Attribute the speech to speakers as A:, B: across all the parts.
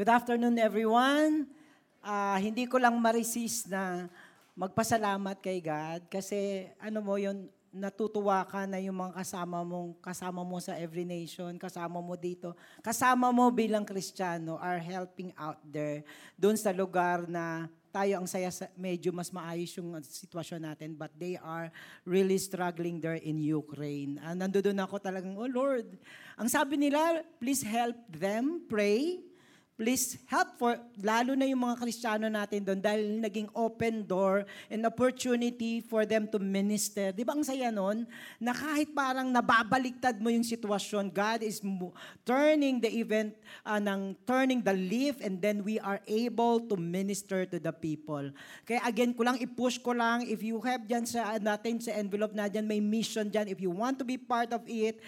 A: Good afternoon, everyone. Ah, hindi ko lang ma-resist na magpasalamat kay God kasi ano mo yun, natutuwa ka na yung mga kasama mo, kasama mo sa Every Nation, kasama mo dito, kasama mo bilang Kristiyano are helping out there doon sa lugar na tayo ang saya, sa- medyo mas maayos yung sitwasyon natin, but they are really struggling there in Ukraine. Uh, nandoon ako talagang, oh Lord, ang sabi nila, please help them, pray, please help for, lalo na yung mga Kristiyano natin doon dahil naging open door and opportunity for them to minister. Di ba ang saya nun? Na kahit parang nababaliktad mo yung sitwasyon, God is turning the event, uh, ng turning the leaf and then we are able to minister to the people. Kaya again, ko lang, i-push ko lang, if you have dyan sa natin sa envelope na dyan, may mission dyan, if you want to be part of it,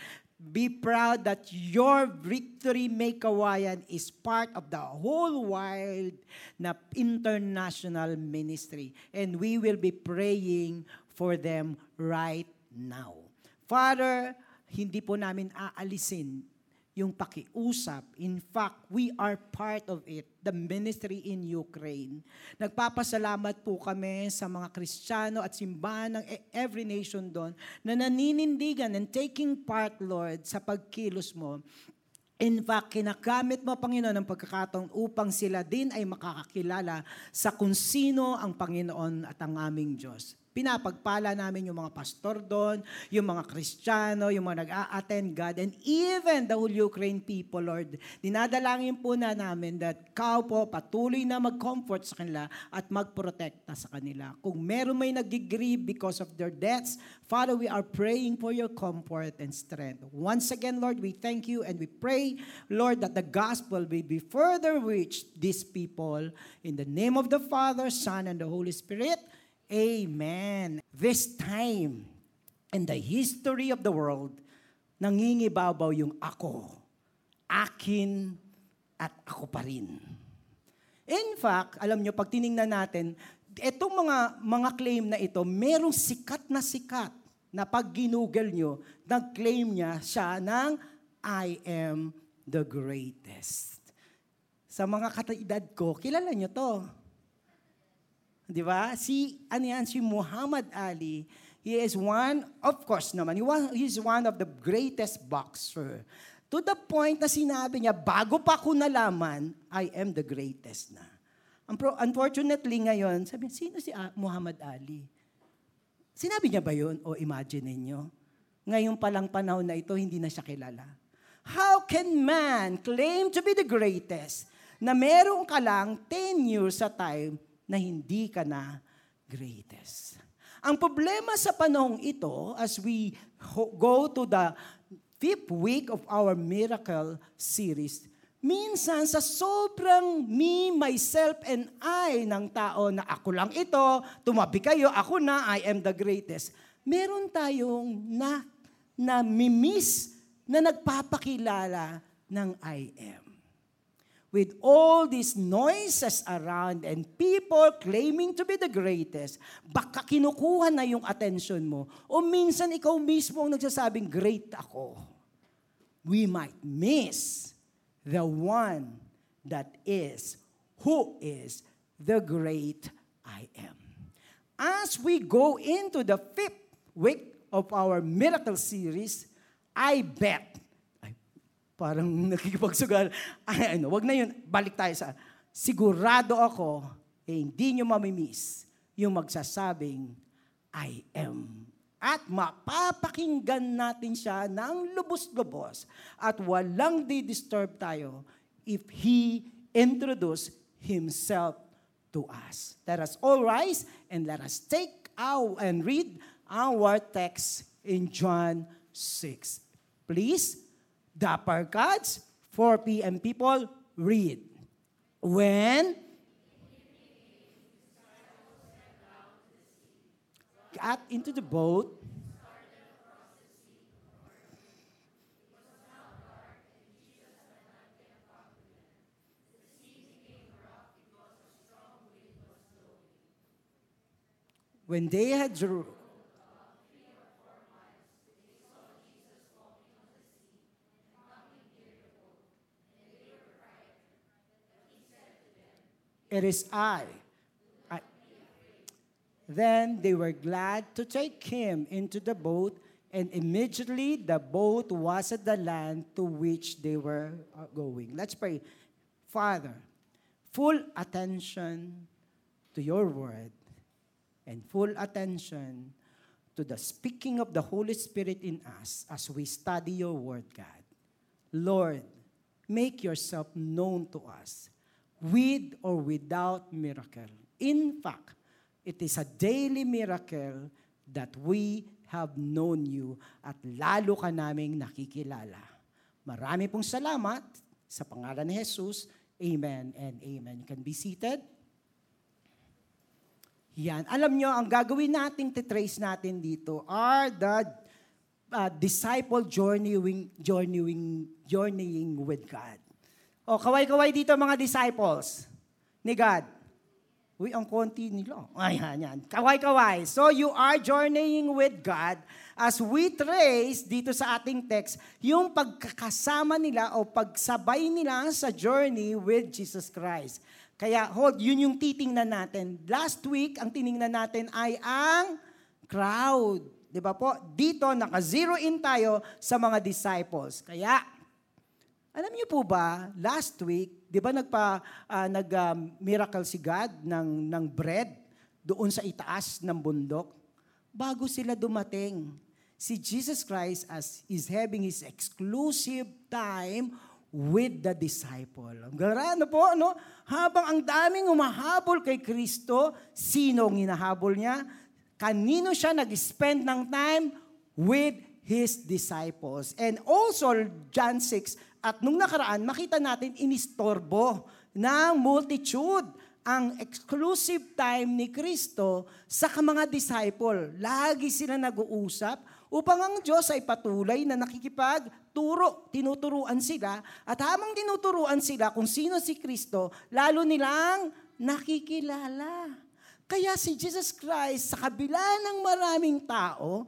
A: Be proud that your Victory Make Kawayan is part of the whole wild na international ministry. And we will be praying for them right now. Father, hindi po namin aalisin yung pakiusap. In fact, we are part of it, the ministry in Ukraine. Nagpapasalamat po kami sa mga Kristiyano at simbahan ng e- every nation doon na naninindigan and taking part, Lord, sa pagkilos mo In fact, kinagamit mo, Panginoon, ang pagkakataon upang sila din ay makakakilala sa kung sino ang Panginoon at ang aming Diyos. Pinapagpala namin yung mga pastor doon, yung mga Kristiyano, yung mga nag-a-attend God, and even the whole Ukraine people, Lord. Dinadalangin po na namin that Kau po patuloy na mag-comfort sa kanila at magprotekta sa kanila. Kung meron may nag-grieve because of their deaths, Father, we are praying for your comfort and strength. Once again, Lord, we thank you and we pray, Lord, that the gospel will be further reach these people. In the name of the Father, Son, and the Holy Spirit, Amen. This time in the history of the world, nangingibabaw yung ako, akin, at ako pa rin. In fact, alam nyo, pag tiningnan natin, itong mga, mga claim na ito, merong sikat na sikat na pag ginugol nyo, nag-claim niya siya ng I am the greatest. Sa mga kataedad ko, kilala nyo to. Di ba? Si, ano yan, si Muhammad Ali, he is one, of course naman, he was, he's one of the greatest boxer. To the point na sinabi niya, bago pa ko nalaman, I am the greatest na. Unfortunately ngayon, sabi sino si A- Muhammad Ali? Sinabi niya ba yun? O imagine ninyo? Ngayon palang panahon na ito, hindi na siya kilala. How can man claim to be the greatest na meron ka lang 10 years sa time na hindi ka na greatest? Ang problema sa panahong ito, as we go to the fifth week of our miracle series, minsan sa sobrang me, myself, and I ng tao na ako lang ito, tumabi kayo, ako na, I am the greatest. Meron tayong na, na miss na nagpapakilala ng I am. With all these noises around and people claiming to be the greatest, baka kinukuha na yung attention mo. O minsan ikaw mismo ang nagsasabing, great ako. We might miss the one that is, who is the great I am. As we go into the fifth week of our miracle series, I bet, parang nakikipagsugal, ay, ano, wag na yun, balik tayo sa, sigurado ako, eh, hindi nyo mamimiss yung magsasabing, I am. At mapapakinggan natin siya ng lubos-lubos at walang di-disturb tayo if He introduce Himself to us. Let us all rise and let us take out and read our text in John 6. Please, Dapper Cats, 4 p.m. people, read. When got into the boat, when they had It is I. I. Then they were glad to take him into the boat, and immediately the boat was at the land to which they were uh, going. Let's pray. Father, full attention to your word and full attention to the speaking of the Holy Spirit in us as we study your word, God. Lord, make yourself known to us with or without miracle. In fact, it is a daily miracle that we have known you at lalo ka naming nakikilala. Marami pong salamat sa pangalan ni Jesus. Amen and amen. You can be seated. Yan. Alam nyo, ang gagawin nating titrace natin dito are the uh, disciple journeying, journeying, journeying with God. O, kaway-kaway dito mga disciples ni God. Uy, ang konti nila. Ayan, yan. Kaway-kaway. So you are journeying with God as we trace dito sa ating text yung pagkakasama nila o pagsabay nila sa journey with Jesus Christ. Kaya hold, yun yung titingnan natin. Last week, ang tiningnan natin ay ang crowd. Di ba po? Dito, naka-zero in tayo sa mga disciples. Kaya, alam niyo po ba, last week, di ba nagpa, uh, nag-miracle uh, si God ng, ng bread doon sa itaas ng bundok? Bago sila dumating, si Jesus Christ as is having his exclusive time with the disciple. Garano po, no? Habang ang daming umahabol kay Kristo, sino ang hinahabol niya? Kanino siya nag-spend ng time? With his disciples. And also, John 6, at nung nakaraan, makita natin inistorbo ng multitude ang exclusive time ni Kristo sa mga disciple. Lagi sila nag-uusap upang ang Diyos ay patuloy na nakikipagturo, tinuturuan sila, at habang tinuturuan sila kung sino si Kristo, lalo nilang nakikilala. Kaya si Jesus Christ, sa kabila ng maraming tao,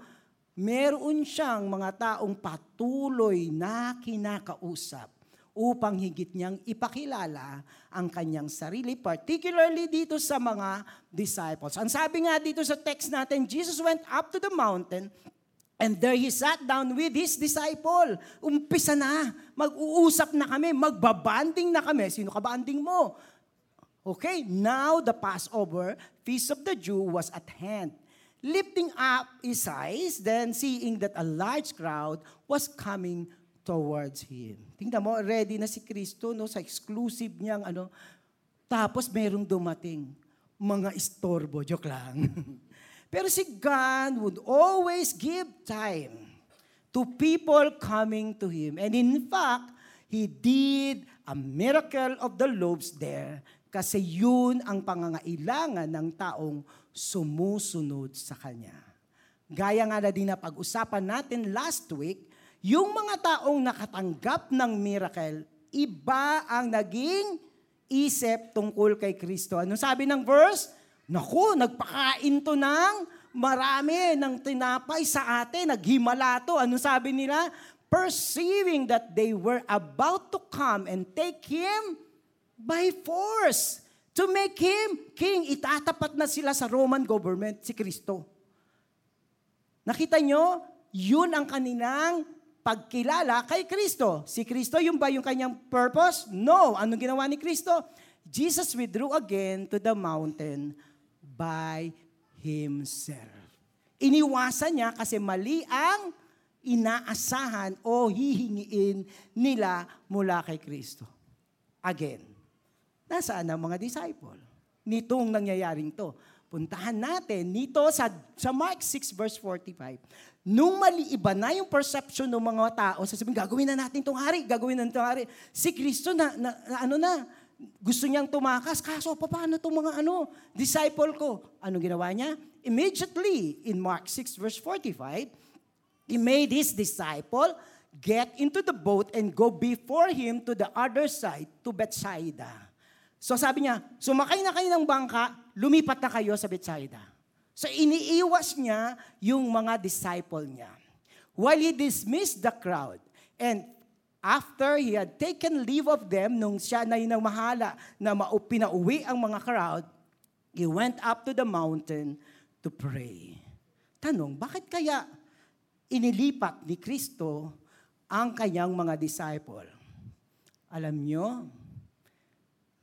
A: meron siyang mga taong patuloy na kinakausap upang higit niyang ipakilala ang kanyang sarili, particularly dito sa mga disciples. Ang sabi nga dito sa text natin, Jesus went up to the mountain And there he sat down with his disciple. Umpisa na. Mag-uusap na kami. Magbabanding na kami. Sino ka banding mo? Okay, now the Passover, Feast of the Jew, was at hand. Lifting up his eyes, then seeing that a large crowd was coming towards him. Tingnan mo, ready na si Kristo no, sa exclusive niyang ano. Tapos merong dumating, mga istorbo. Joke lang. Pero si God would always give time to people coming to Him. And in fact, He did a miracle of the loaves there kasi yun ang pangangailangan ng taong sumusunod sa Kanya. Gaya nga na din na pag-usapan natin last week, yung mga taong nakatanggap ng miracle, iba ang naging isip tungkol kay Kristo. Anong sabi ng verse? Naku, nagpakain to ng marami ng tinapay sa atin. Naghimala to. Ano sabi nila? Perceiving that they were about to come and take him by force. To make him king. Itatapat na sila sa Roman government, si Kristo. Nakita nyo? Yun ang kanilang pagkilala kay Kristo. Si Kristo, yung ba yung kanyang purpose? No. Anong ginawa ni Kristo? Jesus withdrew again to the mountain by himself. Iniwasan niya kasi mali ang inaasahan o hihingiin nila mula kay Kristo. Again, nasaan ang mga disciple? Nitong nangyayaring to. Puntahan natin nito sa, sa Mark 6 verse 45. Nung mali iba na yung perception ng mga tao, sasabihin, gagawin na natin itong hari, gagawin na itong hari. Si Kristo na, na, na ano na, gusto niyang tumakas. Kaso, paano itong mga ano, disciple ko? Ano ginawa niya? Immediately, in Mark 6 verse 45, he made his disciple get into the boat and go before him to the other side, to Bethsaida. So sabi niya, sumakay na kayo ng bangka, lumipat na kayo sa Bethsaida. So iniiwas niya yung mga disciple niya. While he dismissed the crowd and after he had taken leave of them, nung siya na yung mahala na pinauwi ang mga crowd, he went up to the mountain to pray. Tanong, bakit kaya inilipat ni Kristo ang kanyang mga disciple? Alam nyo,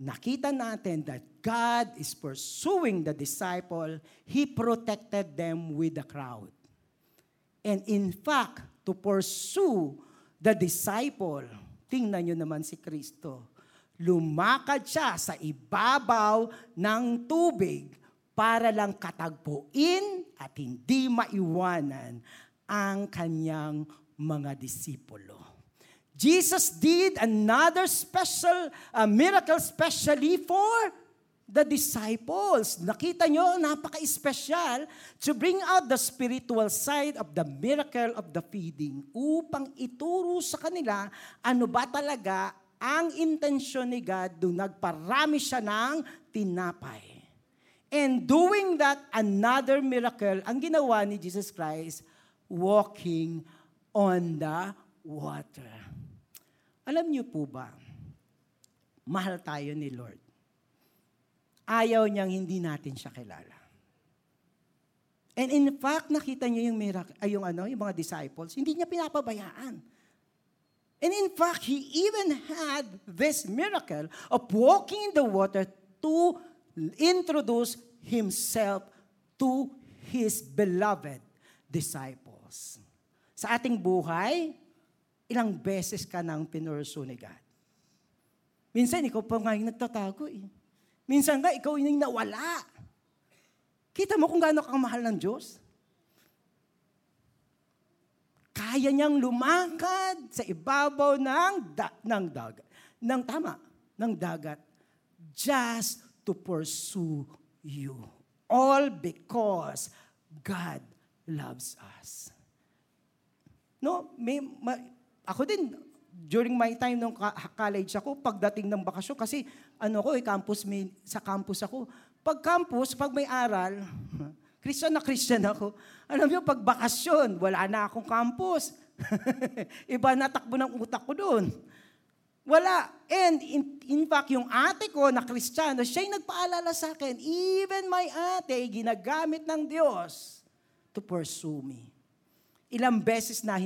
A: nakita natin that God is pursuing the disciple. He protected them with the crowd. And in fact, to pursue the disciple, tingnan nyo naman si Kristo. Lumakad siya sa ibabaw ng tubig para lang katagpuin at hindi maiwanan ang kanyang mga disipulo. Jesus did another special uh, miracle specially for the disciples. Nakita nyo, napaka-special to bring out the spiritual side of the miracle of the feeding upang ituro sa kanila ano ba talaga ang intensyon ni God doon nagparami siya ng tinapay. And doing that, another miracle, ang ginawa ni Jesus Christ, walking on the water. Alam niyo po ba, mahal tayo ni Lord. Ayaw niyang hindi natin siya kilala. And in fact, nakita niyo yung miracle, ay yung ano, yung mga disciples, hindi niya pinapabayaan. And in fact, he even had this miracle of walking in the water to introduce himself to his beloved disciples. Sa ating buhay, ilang beses ka nang pinurso ni God. Minsan, ikaw pa nga yung nagtatago eh. Minsan nga, ikaw yung nawala. Kita mo kung gaano kang mahal ng Diyos? Kaya niyang lumakad sa ibabaw ng, da- ng dagat. Ng tama, ng dagat. Just to pursue you. All because God loves us. No, may, ma, ako din, during my time nung college ako, pagdating ng bakasyon, kasi ano ko, eh, campus, may, sa campus ako. Pag campus, pag may aral, Christian na Christian ako. Alam niyo, pag bakasyon, wala na akong campus. Iba na takbo ng utak ko doon. Wala. And in, in fact, yung ate ko na Kristiyano, siya yung nagpaalala sa akin, even my ate, ginagamit ng Diyos to pursue me. Ilang beses na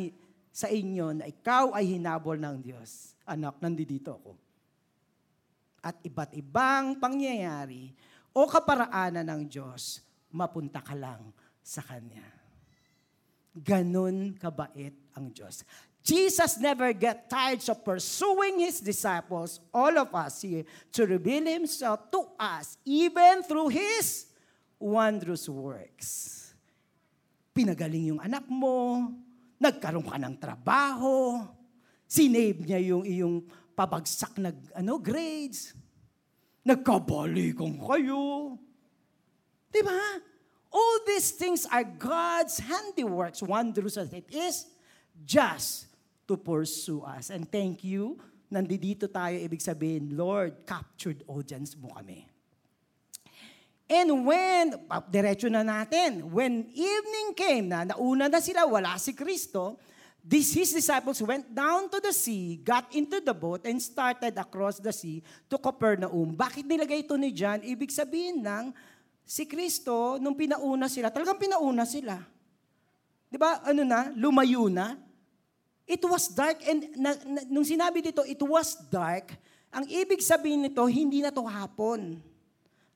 A: sa inyo na ikaw ay hinabol ng Diyos. Anak, nandito ako. At iba't ibang pangyayari o kaparaanan ng Diyos, mapunta ka lang sa Kanya. Ganun kabait ang Diyos. Jesus never get tired of pursuing His disciples, all of us here, to reveal Himself to us, even through His wondrous works. Pinagaling yung anak mo, Nagkaroon ka ng trabaho. Sinave niya yung iyong pabagsak na ano, grades. Nagkabalikan kayo. Di ba? All these things are God's handiworks, wondrous as it is, just to pursue us. And thank you, nandito tayo, ibig sabihin, Lord, captured audience mo kami. And when, diretso na natin, when evening came na, nauna na sila, wala si Kristo, these, his disciples went down to the sea, got into the boat, and started across the sea to Capernaum. Bakit nilagay ito ni John? Ibig sabihin ng, si Kristo, nung pinauna sila, talagang pinauna sila. Di ba, ano na, lumayo na. It was dark, and na, na, nung sinabi dito, it was dark, ang ibig sabihin nito, hindi na to hapon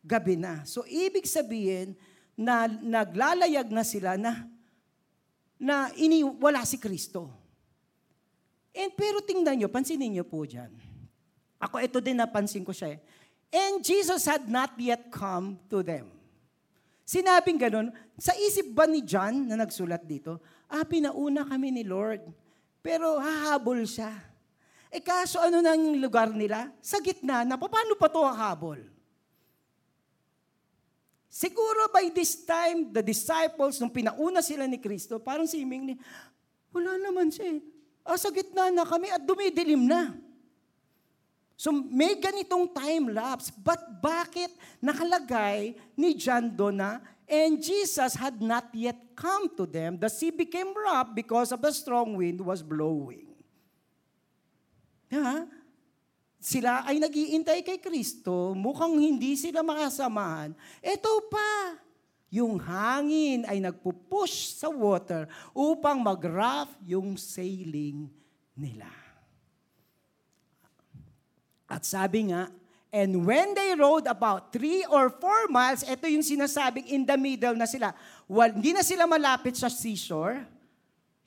A: gabi na. So, ibig sabihin, na naglalayag na sila na na ini wala si Kristo. And pero tingnan nyo, pansinin nyo po dyan. Ako ito din napansin ko siya. Eh. And Jesus had not yet come to them. Sinabing ganun, sa isip ba ni John na nagsulat dito, ah, pinauna kami ni Lord, pero hahabol siya. Eh kaso ano nang lugar nila? Sa gitna na, paano pa to hahabol? Siguro by this time, the disciples, nung pinauna sila ni Kristo, parang si ni, wala naman siya eh. Ah, sa gitna na kami at dumidilim na. So may ganitong time lapse. But bakit nakalagay ni John doon na, and Jesus had not yet come to them. The sea became rough because of the strong wind was blowing. Ha? Sila ay nagiintay kay Kristo, mukhang hindi sila makasamahan. Ito pa, yung hangin ay nagpupush sa water upang mag-rough yung sailing nila. At sabi nga, and when they rode about three or four miles, ito yung sinasabing in the middle na sila. Well, hindi na sila malapit sa seashore,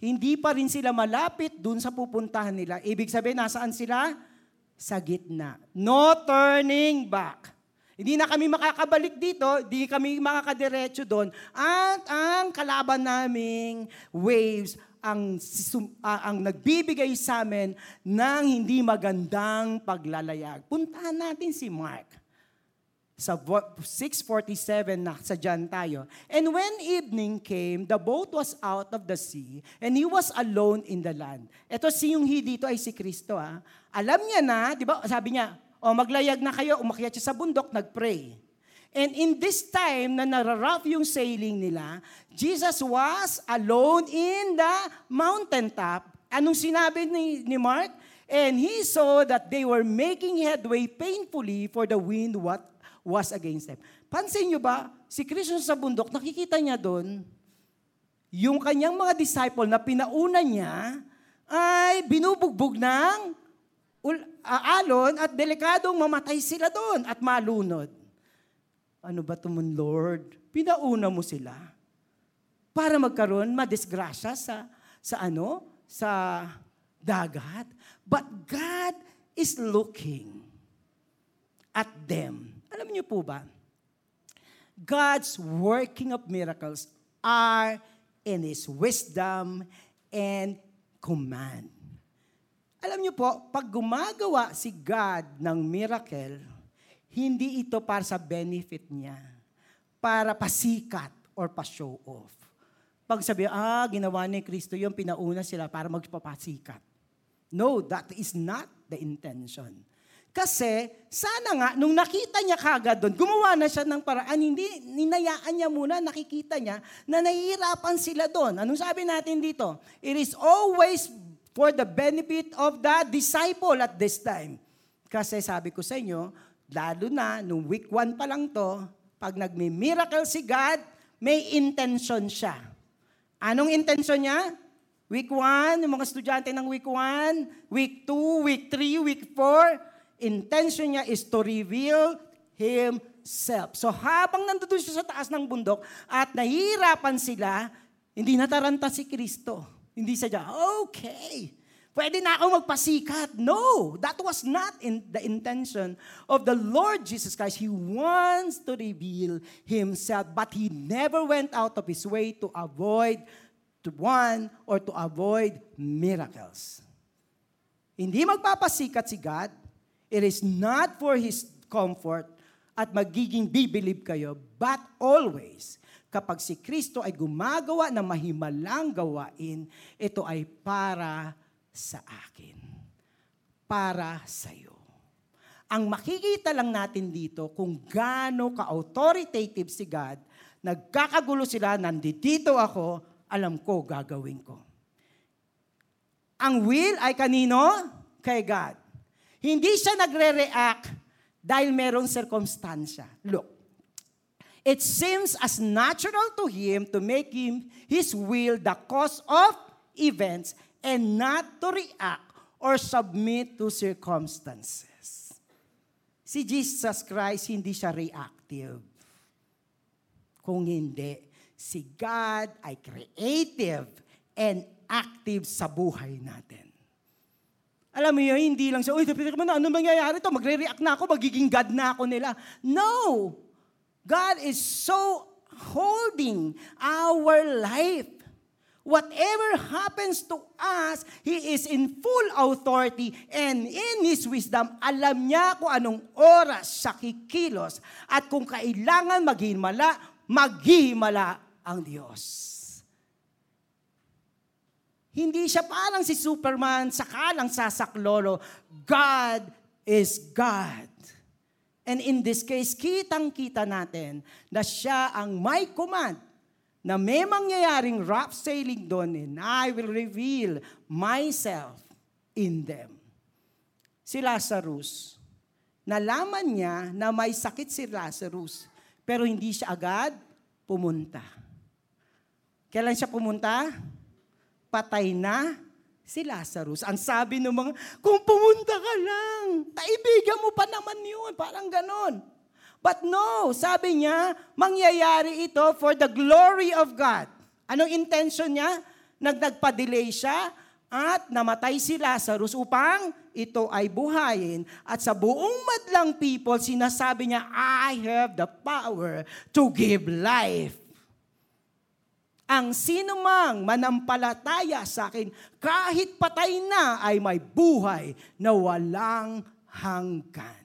A: hindi pa rin sila malapit dun sa pupuntahan nila. Ibig sabihin, nasaan sila? Sa gitna. No turning back. Hindi na kami makakabalik dito, hindi kami makakadiretso doon. At ang kalaban naming waves ang, uh, ang nagbibigay sa amin ng hindi magandang paglalayag. Puntahan natin si Mark sa 647 na sa dyan tayo. And when evening came, the boat was out of the sea, and he was alone in the land. Ito si yung he dito ay si Kristo. Ah. Alam niya na, di ba, sabi niya, o maglayag na kayo, umakyat siya sa bundok, nagpray. And in this time na nararough yung sailing nila, Jesus was alone in the mountaintop. Anong sinabi ni, ni Mark? And he saw that they were making headway painfully for the wind what was against them. Pansin nyo ba, si Kristo sa bundok, nakikita niya doon, yung kanyang mga disciple na pinauna niya, ay binubugbog ng alon at delikadong mamatay sila doon at malunod. Ano ba tumun, Lord? Pinauna mo sila para magkaroon madisgrasya sa sa ano? Sa dagat. But God is looking at them alam niyo po ba, God's working of miracles are in His wisdom and command. Alam niyo po, pag gumagawa si God ng miracle, hindi ito para sa benefit niya, para pasikat or pa-show off. Pag sabi, ah, ginawa ni Kristo yung pinauna sila para magpapasikat. No, that is not the intention. Kasi, sana nga, nung nakita niya kagad doon, gumawa na siya ng paraan, hindi, ninayaan niya muna, nakikita niya na nahihirapan sila doon. Anong sabi natin dito? It is always for the benefit of the disciple at this time. Kasi sabi ko sa inyo, lalo na, nung week 1 pa lang to, pag nagmi-miracle si God, may intention siya. Anong intention niya? Week 1, yung mga estudyante ng week 1, week 2, week 3, week 4, intention niya is to reveal Himself. So habang nandoon siya sa taas ng bundok at nahihirapan sila, hindi nataranta si Kristo. Hindi siya, okay, pwede na ako magpasikat. No, that was not in the intention of the Lord Jesus Christ. He wants to reveal Himself, but He never went out of His way to avoid to one or to avoid miracles. Hindi magpapasikat si God It is not for His comfort at magiging bibilib kayo, but always, kapag si Kristo ay gumagawa ng mahimalang gawain, ito ay para sa akin. Para sa iyo. Ang makikita lang natin dito kung gaano ka-authoritative si God, nagkakagulo sila, nandito ako, alam ko, gagawin ko. Ang will ay kanino? Kay God. Hindi siya nagre-react dahil merong circumstansya. Look, it seems as natural to him to make him his will the cause of events and not to react or submit to circumstances. Si Jesus Christ, hindi siya reactive. Kung hindi, si God ay creative and active sa buhay natin. Alam mo yun, hindi lang siya, uy, tapos mo na, ano mangyayari to? Magre-react na ako, magiging God na ako nila. No! God is so holding our life. Whatever happens to us, He is in full authority and in His wisdom, alam niya kung anong oras siya kikilos at kung kailangan maghimala, maghimala ang Diyos. Hindi siya parang si Superman, sakalang sasaklolo. God is God. And in this case, kitang-kita natin na siya ang may command na may mangyayaring rough sailing doon and I will reveal myself in them. si Lazarus. Nalaman niya na may sakit si Lazarus, pero hindi siya agad pumunta. Kailan siya pumunta? Patay na si Lazarus. Ang sabi ng mga, kung pumunta ka lang, kaibigan mo pa naman yun. Parang ganon. But no, sabi niya, mangyayari ito for the glory of God. Anong intention niya? Nagnagpa-delay siya at namatay si Lazarus upang ito ay buhayin. At sa buong madlang people, sinasabi niya, I have the power to give life. Ang sinumang manampalataya sa akin, kahit patay na, ay may buhay na walang hanggan.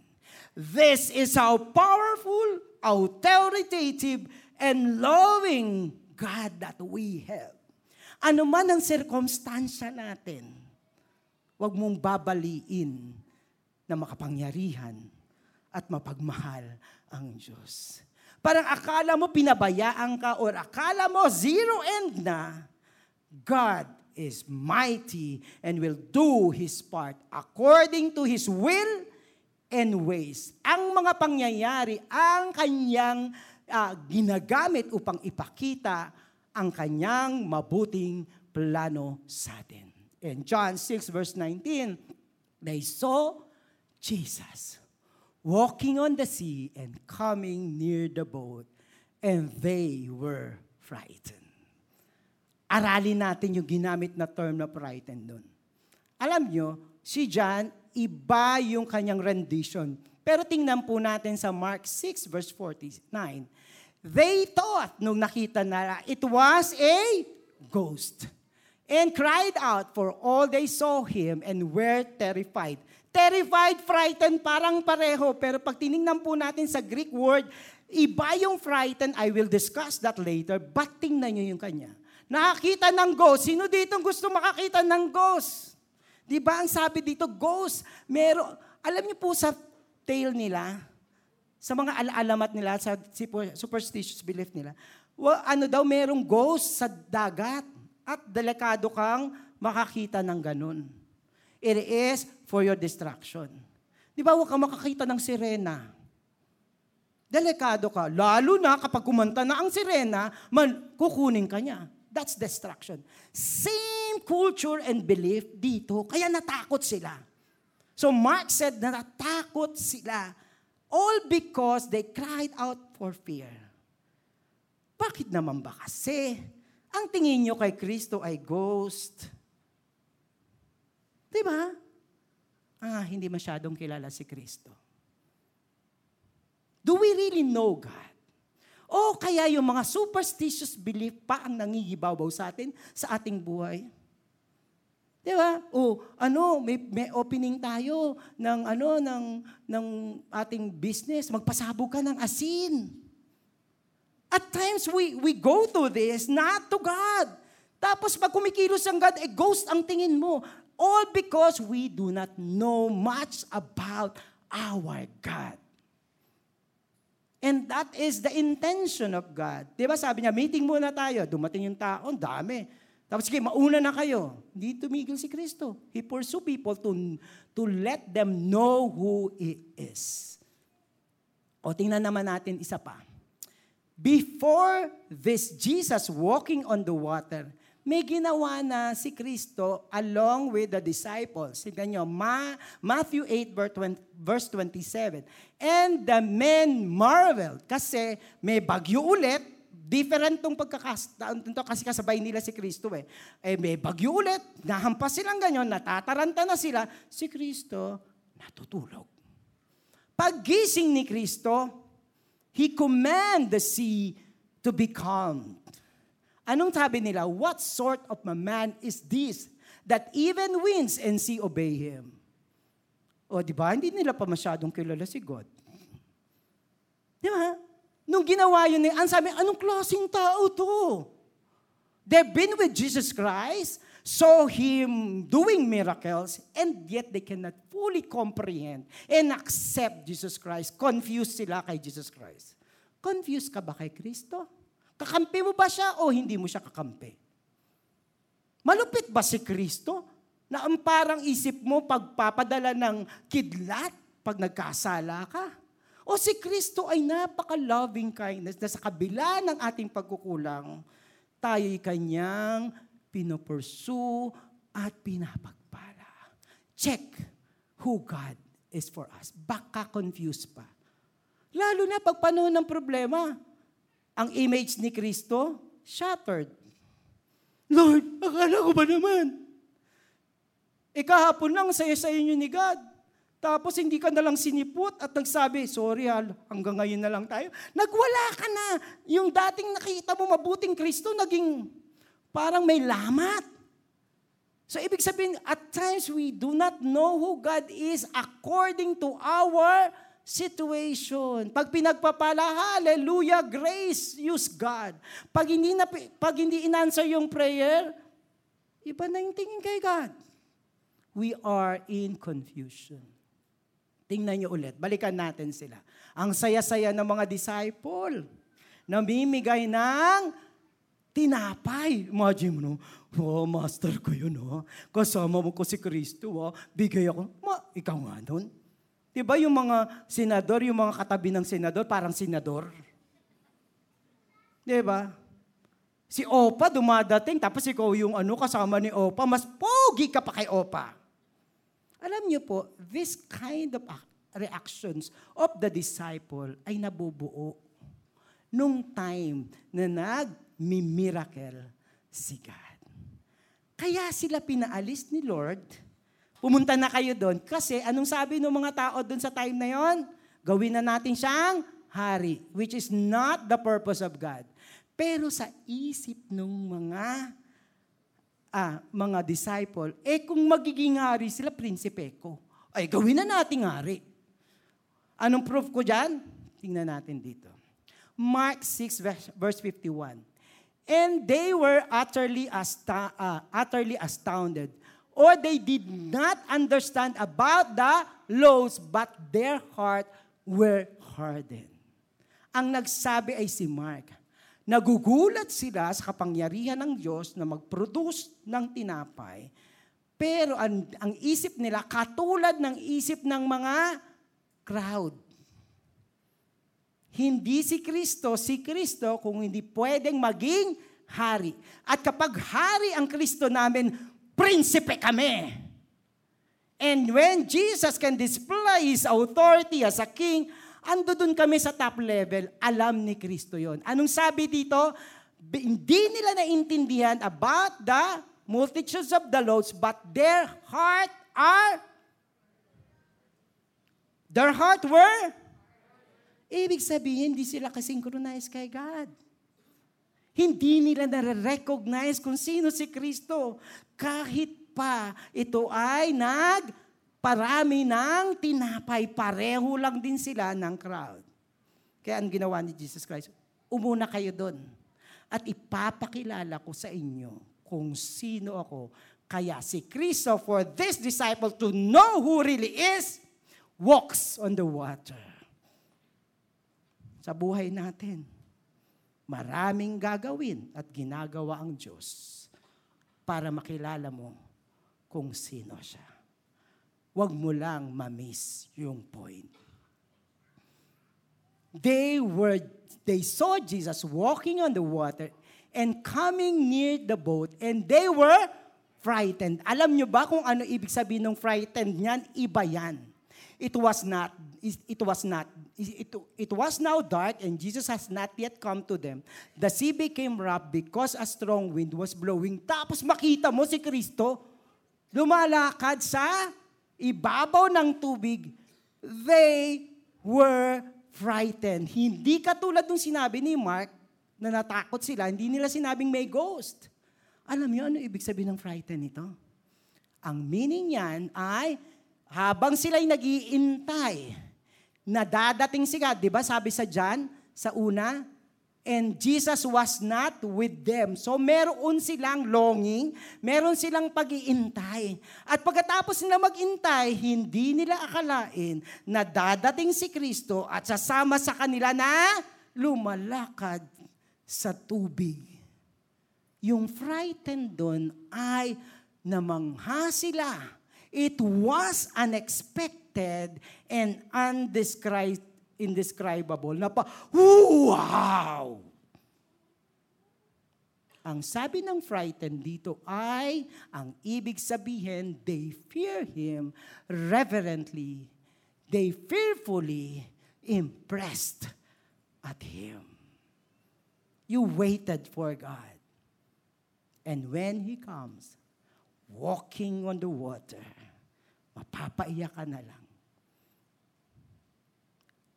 A: This is how powerful, authoritative, and loving God that we have. Ano man ang sirkumstansya natin, huwag mong babaliin na makapangyarihan at mapagmahal ang Diyos. Parang akala mo pinabayaan ka or akala mo zero end na, God is mighty and will do His part according to His will and ways. Ang mga pangyayari, ang kanyang uh, ginagamit upang ipakita ang kanyang mabuting plano sa atin. In John 6 verse 19, they saw Jesus walking on the sea and coming near the boat, and they were frightened. Aralin natin yung ginamit na term na frightened doon. Alam nyo, si John, iba yung kanyang rendition. Pero tingnan po natin sa Mark 6 verse 49. They thought, nung nakita na, it was a ghost. And cried out, for all they saw him and were terrified. Terrified, frightened, parang pareho. Pero pag tinignan po natin sa Greek word, iba yung frightened. I will discuss that later. But tingnan nyo yung kanya. Nakakita ng ghost. Sino dito gusto makakita ng ghost? Di ba ang sabi dito, ghost. Meron, alam niyo po sa tale nila, sa mga alaalamat nila, sa superstitious belief nila, well, ano daw, merong ghost sa dagat at delikado kang makakita ng ganun. It is for your distraction. Di ba, huwag kang makakita ng sirena. Delikado ka. Lalo na kapag kumanta na ang sirena, man, kukunin ka niya. That's distraction. Same culture and belief dito, kaya natakot sila. So Mark said na natakot sila All because they cried out for fear. Bakit naman ba kasi? Ang tingin nyo kay Kristo ay ghost. Di ba? Ah, hindi masyadong kilala si Kristo. Do we really know God? O kaya yung mga superstitious belief pa ang nangigibabaw sa atin, sa ating buhay? Di ba? O ano, may, may opening tayo ng ano ng ng ating business, magpasabog ka ng asin. At times we we go to this not to God. Tapos pag kumikilos ang God, eh ghost ang tingin mo. All because we do not know much about our God. And that is the intention of God. Di ba sabi niya, meeting muna tayo. Dumating yung tao, dami. Tapos sige, mauna na kayo. Hindi tumigil si Kristo. He pursue people to, to let them know who He is. O tingnan naman natin isa pa. Before this Jesus walking on the water, may ginawa na si Kristo along with the disciples. Tignan nyo, Ma, Matthew 8 verse 27. And the men marveled kasi may bagyo ulit Different tong pagkakastaan to kasi kasabay nila si Kristo eh. Eh may bagyo ulit, nahampas silang ganyan, natataranta na sila, si Kristo natutulog. Paggising ni Kristo, He command the sea to be calmed. Anong sabi nila? What sort of a man is this that even winds and sea obey Him? O di ba? Hindi nila pa masyadong kilala si God. Di ba? Nung ginawa yun, ang sabi, anong klaseng tao to? They've been with Jesus Christ, saw Him doing miracles, and yet they cannot fully comprehend and accept Jesus Christ. Confused sila kay Jesus Christ. Confused ka ba kay Kristo? Kakampi mo ba siya o hindi mo siya kakampi? Malupit ba si Kristo? Na ang parang isip mo pagpapadala ng kidlat pag nagkasala ka. O si Kristo ay napaka-loving kindness na sa kabila ng ating pagkukulang, tayo'y kanyang pinopursue at pinapagpala. Check who God is for us. Baka confused pa. Lalo na pag panahon ng problema, ang image ni Kristo, shattered. Lord, akala ko ba naman? Ikahapon lang, saya-saya inyo ni God. Tapos hindi ka na lang sinipot at nagsabi, sorry hal, hanggang ngayon na lang tayo. Nagwala ka na. Yung dating nakita mo mabuting Kristo, naging parang may lamat. So ibig sabihin, at times we do not know who God is according to our situation. Pag pinagpapala, hallelujah, grace, use God. Pag hindi, na, pag hindi inanswer yung prayer, iba na yung tingin kay God. We are in confusion. Tingnan niyo ulit, balikan natin sila. Ang saya-saya ng mga disciple, namimigay ng tinapay. Imagine mo, no? oh, master ko yun, oh. kasama mo ko si Kristo, oh. bigay ako. Ma, ikaw nga nun. Diba yung mga senador, yung mga katabi ng senador, parang senador? Diba? Si Opa dumadating, tapos ikaw yung ano, kasama ni Opa, mas pogi ka pa kay Opa. Alam niyo po, this kind of reactions of the disciple ay nabubuo nung time na nag-miracle si God. Kaya sila pinaalis ni Lord. Pumunta na kayo doon kasi anong sabi ng mga tao doon sa time na yon? Gawin na natin siyang hari, which is not the purpose of God. Pero sa isip ng mga ah, mga disciple, eh kung magiging hari sila, prinsipe ko. Ay, gawin na nating hari. Anong proof ko dyan? Tingnan natin dito. Mark 6 verse 51. And they were utterly, asta- uh, utterly astounded, or they did not understand about the laws, but their heart were hardened. Ang nagsabi ay si Mark. Nagugulat sila sa kapangyarihan ng Diyos na mag-produce ng tinapay. Pero ang, ang isip nila, katulad ng isip ng mga crowd. Hindi si Kristo, si Kristo kung hindi pwedeng maging hari. At kapag hari ang Kristo namin, prinsipe kami. And when Jesus can display His authority as a king, ando dun kami sa top level, alam ni Kristo yon. Anong sabi dito? Hindi nila naintindihan about the multitudes of the laws, but their heart are Their heart were Ibig sabihin, hindi sila kasynchronize kay God. Hindi nila nare-recognize kung sino si Kristo. Kahit pa ito ay nag parami ng tinapay, pareho lang din sila ng crowd. Kaya ang ginawa ni Jesus Christ, umuna kayo doon at ipapakilala ko sa inyo kung sino ako. Kaya si Kristo, for this disciple to know who really is, walks on the water. Sa buhay natin, maraming gagawin at ginagawa ang Diyos para makilala mo kung sino siya wag mo lang ma-miss yung point. They were they saw Jesus walking on the water and coming near the boat and they were frightened. Alam nyo ba kung ano ibig sabihin ng frightened niyan? Iba yan. It was not it was not it, it was now dark and Jesus has not yet come to them. The sea became rough because a strong wind was blowing. Tapos makita mo si Kristo lumalakad sa ibabaw ng tubig, they were frightened. Hindi katulad nung sinabi ni Mark na natakot sila, hindi nila sinabing may ghost. Alam niyo ano ibig sabihin ng frightened nito? Ang meaning niyan ay habang sila'y nag-iintay na dadating si God, di ba sabi sa John, sa una, And Jesus was not with them. So meron silang longing, meron silang pag-iintay. At pagkatapos nila mag-intay, hindi nila akalain na dadating si Kristo at sasama sa kanila na lumalakad sa tubig. Yung frightened doon ay namangha sila. It was unexpected and undescribed, indescribable. Na pa, wow! Ang sabi ng frightened dito ay, ang ibig sabihin, they fear Him reverently. They fearfully impressed at Him. You waited for God. And when He comes, walking on the water, mapapaiyak ka na lang.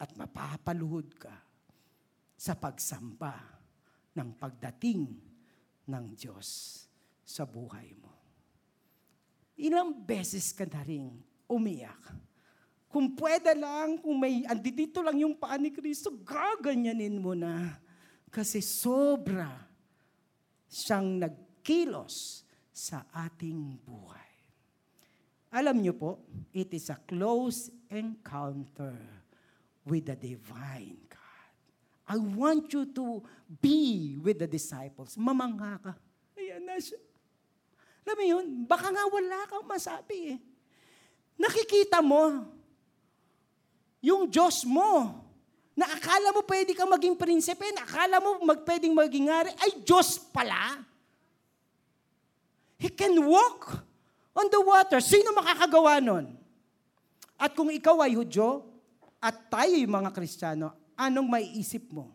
A: At mapapaluhod ka sa pagsamba ng pagdating ng Diyos sa buhay mo. Ilang beses ka na rin umiyak. Kung pwede lang, kung may, andito lang yung paa ni Kristo, gaganyanin mo na. Kasi sobra siyang nagkilos sa ating buhay. Alam niyo po, it is a close encounter with the divine I want you to be with the disciples. Mamangha ka. Ayan na siya. Alam mo yun, baka nga wala kang masabi eh. Nakikita mo yung Diyos mo na akala mo pwede kang maging prinsipe, na akala mo mag, pwedeng maging hari, ay Diyos pala. He can walk on the water. Sino makakagawa nun? At kung ikaw ay Hudyo, at tayo yung mga Kristiyano, anong maiisip mo?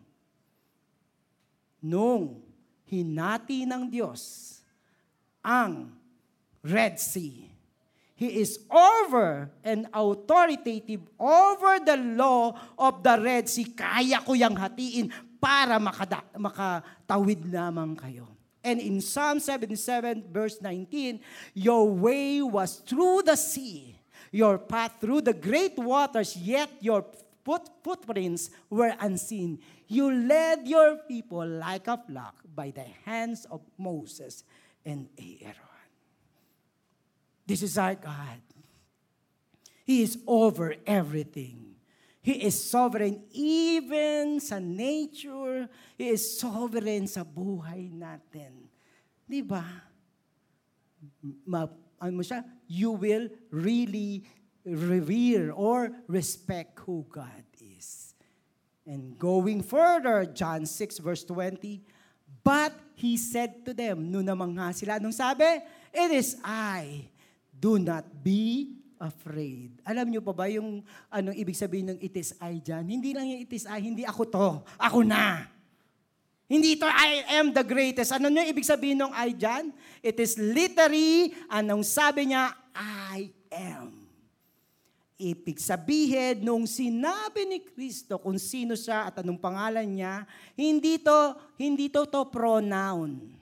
A: Nung hinati ng Diyos ang Red Sea, He is over and authoritative over the law of the Red Sea. Kaya ko yang hatiin para makada, makatawid lamang kayo. And in Psalm 77 verse 19, Your way was through the sea, your path through the great waters, yet your foot, footprints were unseen. You led your people like a flock by the hands of Moses and Aaron. This is our God. He is over everything. He is sovereign even sa nature. He is sovereign sa buhay natin. Di ba? Ma, ano mo siya? You will really revere or respect who God is. And going further, John 6 verse 20, But he said to them, no namang nga sila, nung sabi, It is I, do not be afraid. Alam niyo pa ba yung anong ibig sabihin ng it is I dyan? Hindi lang yung it is I, hindi ako to, ako na. Hindi ito, I am the greatest. Ano niyo ibig sabihin ng I dyan? It is literally, anong sabi niya, I am. Ibig sabihin, nung sinabi ni Kristo kung sino siya at anong pangalan niya, hindi to, hindi to to pronoun.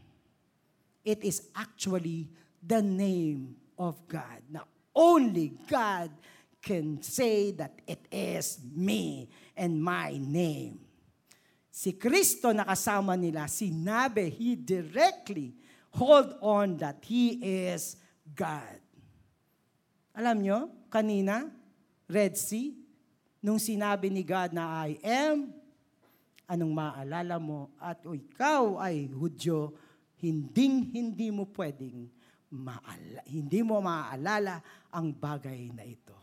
A: It is actually the name of God. Now, only God can say that it is me and my name. Si Kristo nakasama nila, sinabi, He directly hold on that He is God. Alam nyo, kanina, Red Sea, nung sinabi ni God na I am, anong maalala mo? At o ikaw ay Hudyo, hinding hindi mo pwedeng maala, hindi mo maaalala ang bagay na ito.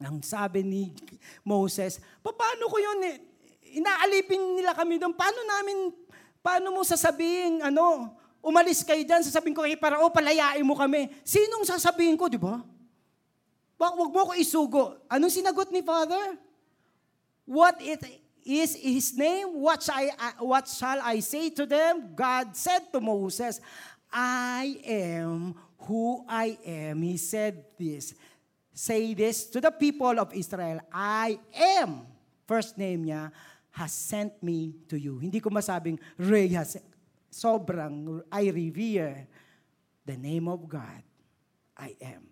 A: Nang sabi ni Moses, paano ko yun? Eh? Inaalipin nila kami doon. Paano namin, paano mo sasabihin, ano, umalis kayo dyan, sasabihin ko kay Parao, palayain mo kami. Sinong sasabihin ko, di ba? Wag, wag mo ko isugo. Anong sinagot ni Father? What it is his name? What shall, I, what shall I say to them? God said to Moses, I am who I am. He said this. Say this to the people of Israel. I am, first name niya, has sent me to you. Hindi ko masabing, Ray has, sobrang, I revere the name of God. I am.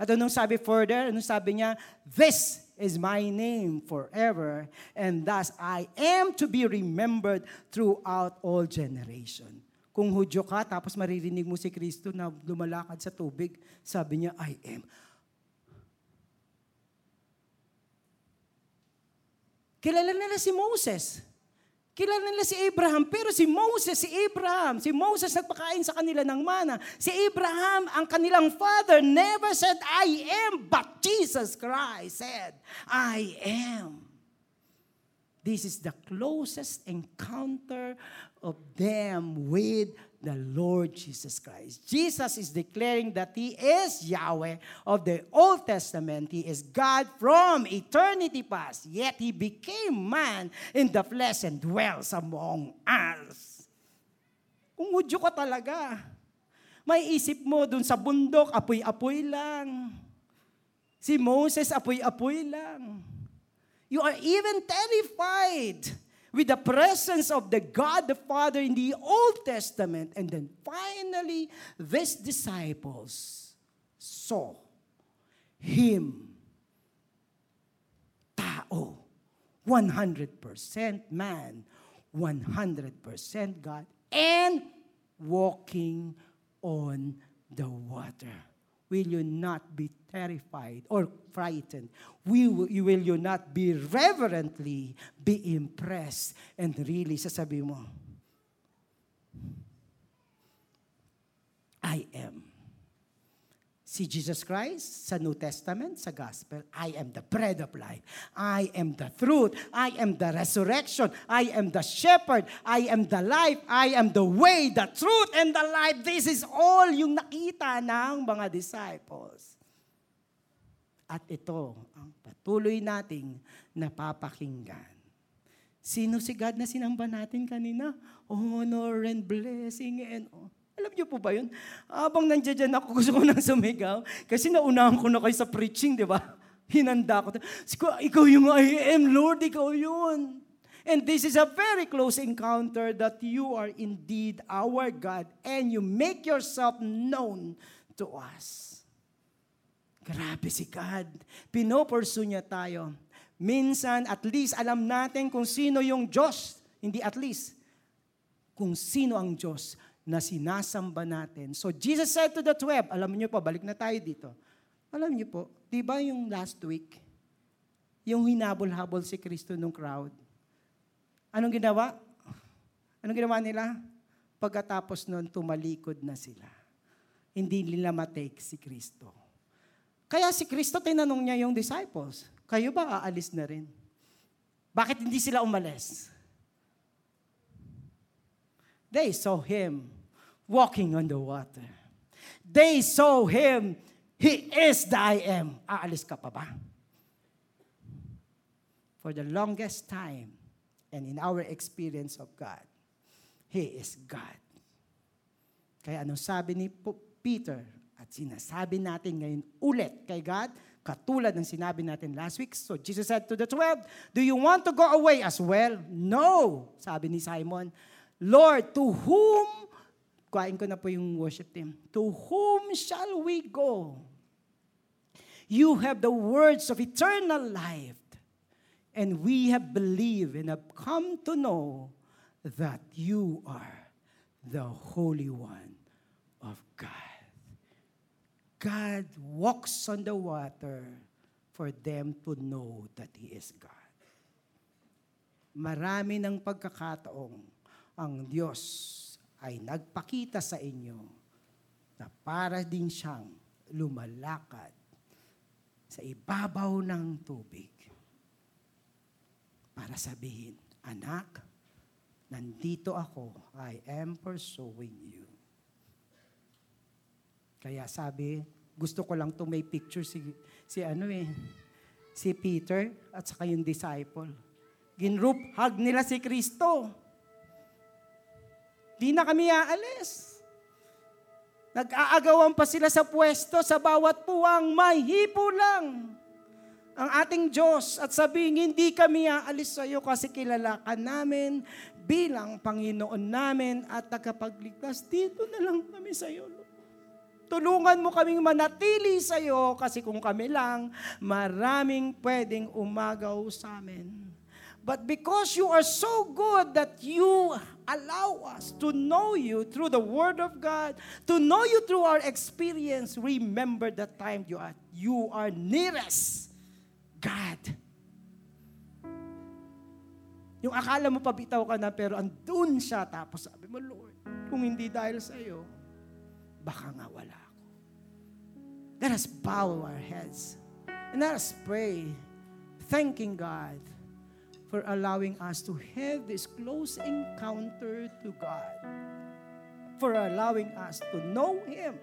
A: At anong sabi further? Anong sabi niya? This is my name forever, and thus I am to be remembered throughout all generation. Kung Hudyo ka, tapos maririnig mo si Kristo na lumalakad sa tubig, sabi niya, I am. Kilala nila si Moses. Kilala nila si Abraham, pero si Moses, si Abraham, si Moses nagpakain sa kanila ng mana. Si Abraham, ang kanilang father, never said, I am, but Jesus Christ said, I am. This is the closest encounter of them with the Lord Jesus Christ. Jesus is declaring that He is Yahweh of the Old Testament. He is God from eternity past. Yet He became man in the flesh and dwells among us. Kung Hudyo ka talaga, may isip mo dun sa bundok, apoy-apoy lang. Si Moses, apoy-apoy lang. You are even terrified with the presence of the God the Father in the Old Testament. And then finally, these disciples saw Him, tao, 100% man, 100% God, and walking on the water. Will you not be terrified or frightened? Will, will you not be reverently be impressed and really sasabi mo, I am. Si Jesus Christ sa New Testament, sa Gospel, I am the bread of life. I am the truth. I am the resurrection. I am the shepherd. I am the life. I am the way, the truth, and the life. This is all yung nakita ng mga disciples. At ito ang patuloy nating napapakinggan. Sino si God na sinamba natin kanina? Honor and blessing and oh. Alam niyo po ba yun? Habang nandiyan dyan ako, gusto ko nang sumigaw. Kasi naunahan ko na kayo sa preaching, di ba? Hinanda ko. Ikaw yung I am, Lord, ikaw yun. And this is a very close encounter that you are indeed our God and you make yourself known to us. Grabe si God. Pinopursue niya tayo. Minsan, at least alam natin kung sino yung Diyos. Hindi at least. Kung sino ang Diyos na sinasamba natin. So Jesus said to the twelve, alam niyo po, balik na tayo dito. Alam niyo po, di ba yung last week, yung hinabol-habol si Kristo nung crowd, anong ginawa? Anong ginawa nila? Pagkatapos nun, tumalikod na sila. Hindi nila matake si Kristo. Kaya si Kristo, tinanong niya yung disciples, kayo ba aalis na rin? Bakit hindi sila umalis? They saw him walking on the water. They saw him. He is the I am. Aalis ka pa ba? For the longest time, and in our experience of God, He is God. Kaya anong sabi ni Peter, at sinasabi natin ngayon ulit kay God, katulad ng sinabi natin last week. So Jesus said to the twelve, Do you want to go away as well? No, sabi ni Simon. Lord, to whom, kuhain ko na po yung worship team, to whom shall we go? You have the words of eternal life, and we have believed and have come to know that you are the Holy One of God. God walks on the water for them to know that He is God. Marami ng pagkakataong ang Diyos ay nagpakita sa inyo na para din siyang lumalakad sa ibabaw ng tubig para sabihin, Anak, nandito ako. I am pursuing you. Kaya sabi, gusto ko lang to may picture si, si ano eh, si Peter at saka yung disciple. Ginroup hug nila si Kristo. Di na kami aalis. Nag-aagawan pa sila sa pwesto, sa bawat puwang, may hipo lang ang ating Diyos at sabihin, hindi kami aalis sa iyo kasi kilala ka namin bilang Panginoon namin at tagapagligtas. Dito na lang kami sa iyo, Lord. Tulungan mo kaming manatili sa iyo kasi kung kami lang, maraming pwedeng umagaw sa amin. But because you are so good that you allow us to know you through the Word of God, to know you through our experience, remember the time you are, you are nearest God. Yung akala mo pabitaw ka na pero andun siya. Tapos sabi mo, Lord, kung hindi dahil sa iyo, baka nga wala. Let us bow our heads and let us pray, thanking God for allowing us to have this close encounter to God, for allowing us to know Him.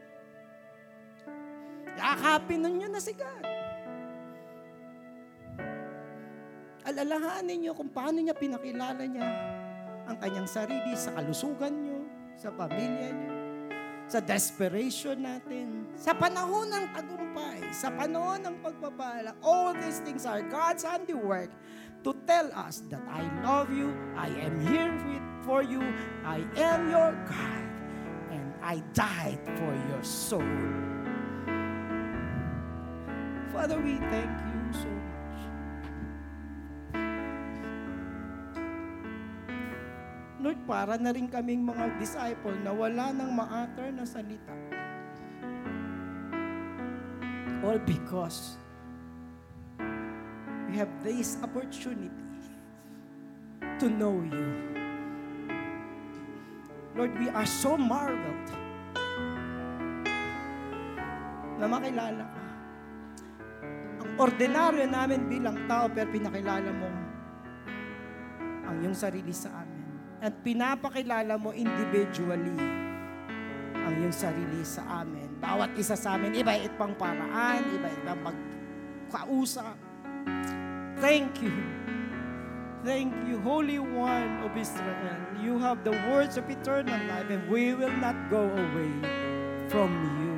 A: Yakapin ninyo na si God. Alalahanin niyo kung paano niya pinakilala niya ang kanyang sarili sa kalusugan niyo, sa pamilya niyo, sa desperation natin, sa panahon ng tagumpay, sa panahon ng pagpapala. All these things are God's handiwork to tell us that I love you, I am here with, for you, I am your God, and I died for your soul. Father, we thank you Lord, para na rin kaming mga disciple na wala nang ma-utter na salita. All because we have this opportunity to know you. Lord, we are so marveled na makilala ka. Ang ordinaryo namin bilang tao, pero pinakilala mo ang iyong sarili sa. At pinapakilala mo individually ang iyong sarili sa amin. Bawat isa sa amin, iba-ibang paraan, iba-ibang magkausap. Thank you. Thank you, Holy One of Israel. You have the words of eternal life and we will not go away from you.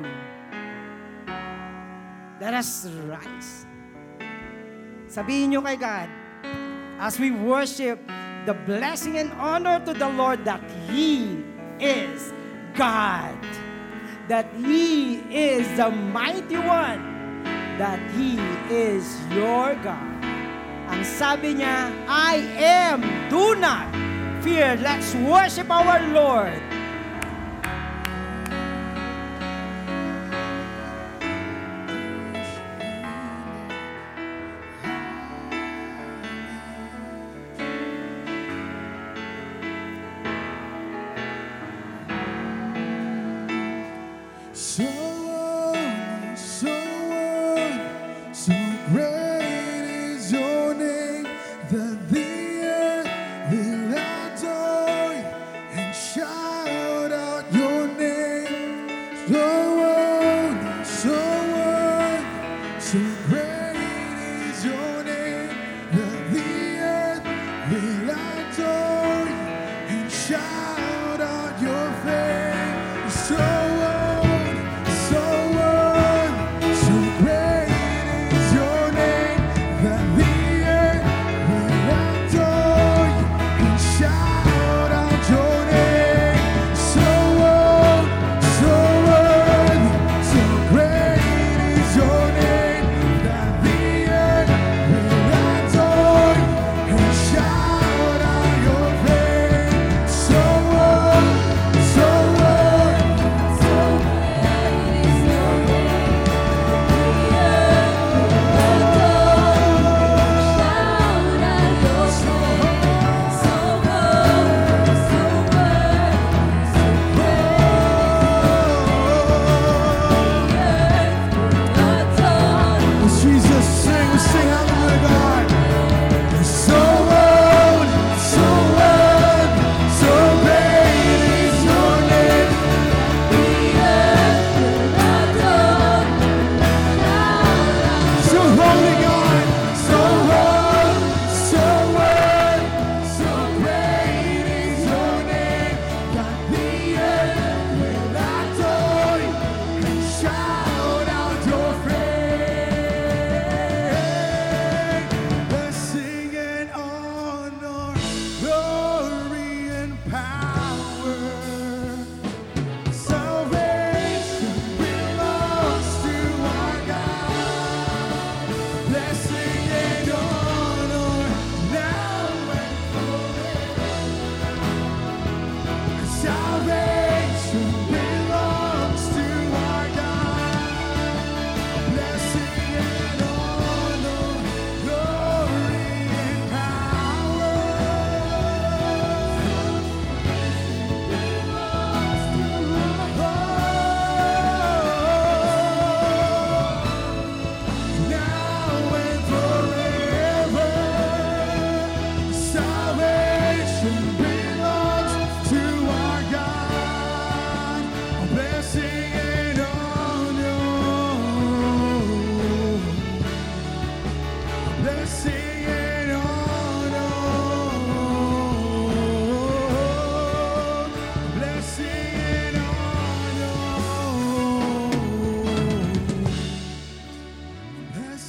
A: Let us rise. Sabihin nyo kay God, as we worship, the blessing and honor to the Lord that He is God, that He is the mighty one, that He is your God. Ang sabi niya, I am, do not fear. Let's worship our Lord.
B: So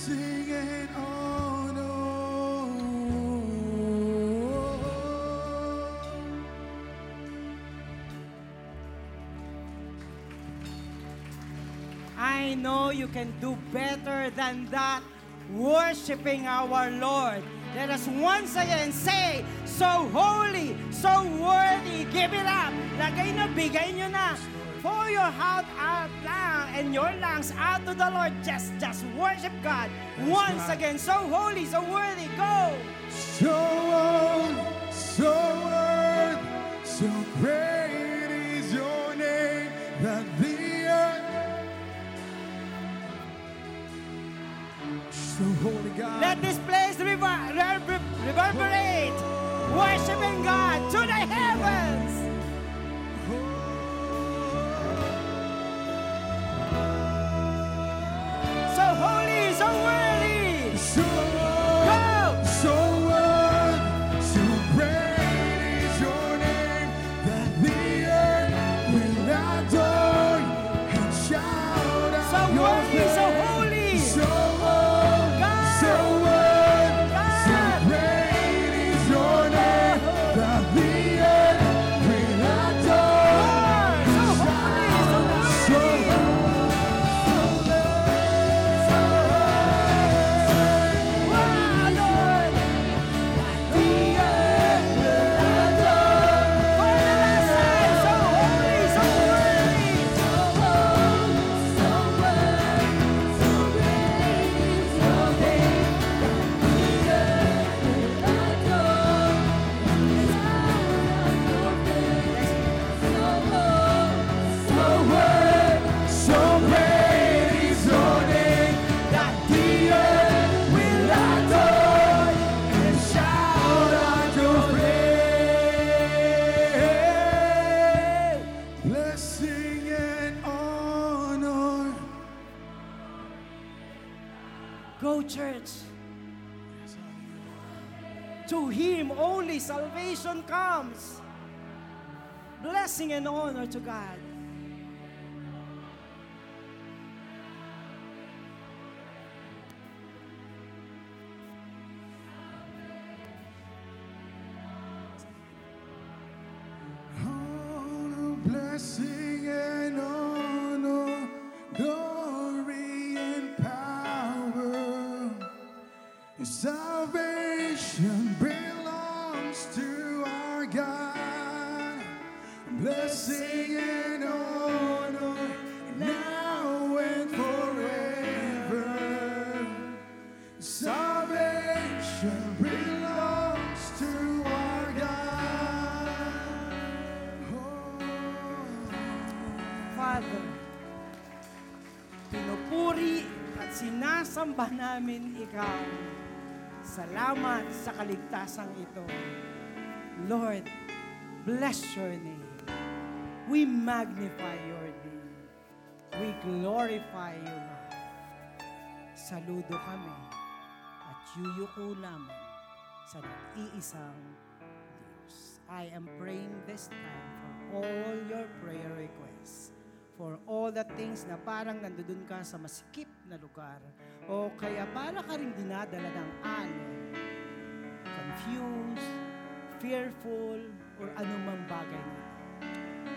B: Oh.
A: I know you can do better than that, worshiping our Lord. Let us once again say, so holy, so worthy, give it up. Lagay na, bigay nyo na. Your heart out lang and your lungs out to the Lord. Just, just worship God. Once
B: God.
A: again, so holy, so worthy. Go!
B: So old, so worth, so great is your name that the earth. So holy God.
A: Let this place rever- rever- reverberate, worshiping God to the heavens.
B: Blessing and honor
A: to God. Father, pinupuri at sinasamba namin Ikaw. Salamat sa kaligtasang ito. Lord, bless your name. We magnify your name. We glorify you, Lord. Saludo kami at yuyuko lamang sa nag-iisang Diyos. I am praying this time for all your prayer requests. For all the things na parang nandun ka sa masikip na lugar. O kaya para ka rin dinadala ng alon. Confused, fearful, or anumang bagay na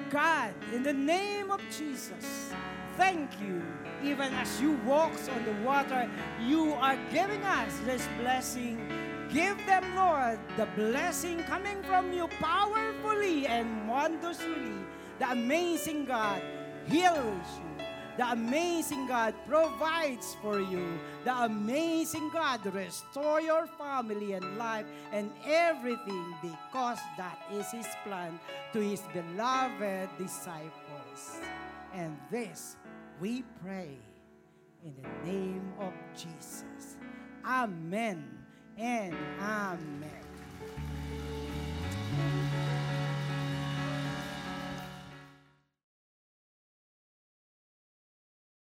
A: God, in the name of Jesus, thank you. Even as you walks on the water, you are giving us this blessing. Give them, Lord, the blessing coming from you powerfully and wondrously. The amazing God heals you. The amazing God provides for you. The amazing God restore your family and life and everything because that is His plan to His beloved disciples. And this we pray in the name of Jesus. Amen and amen.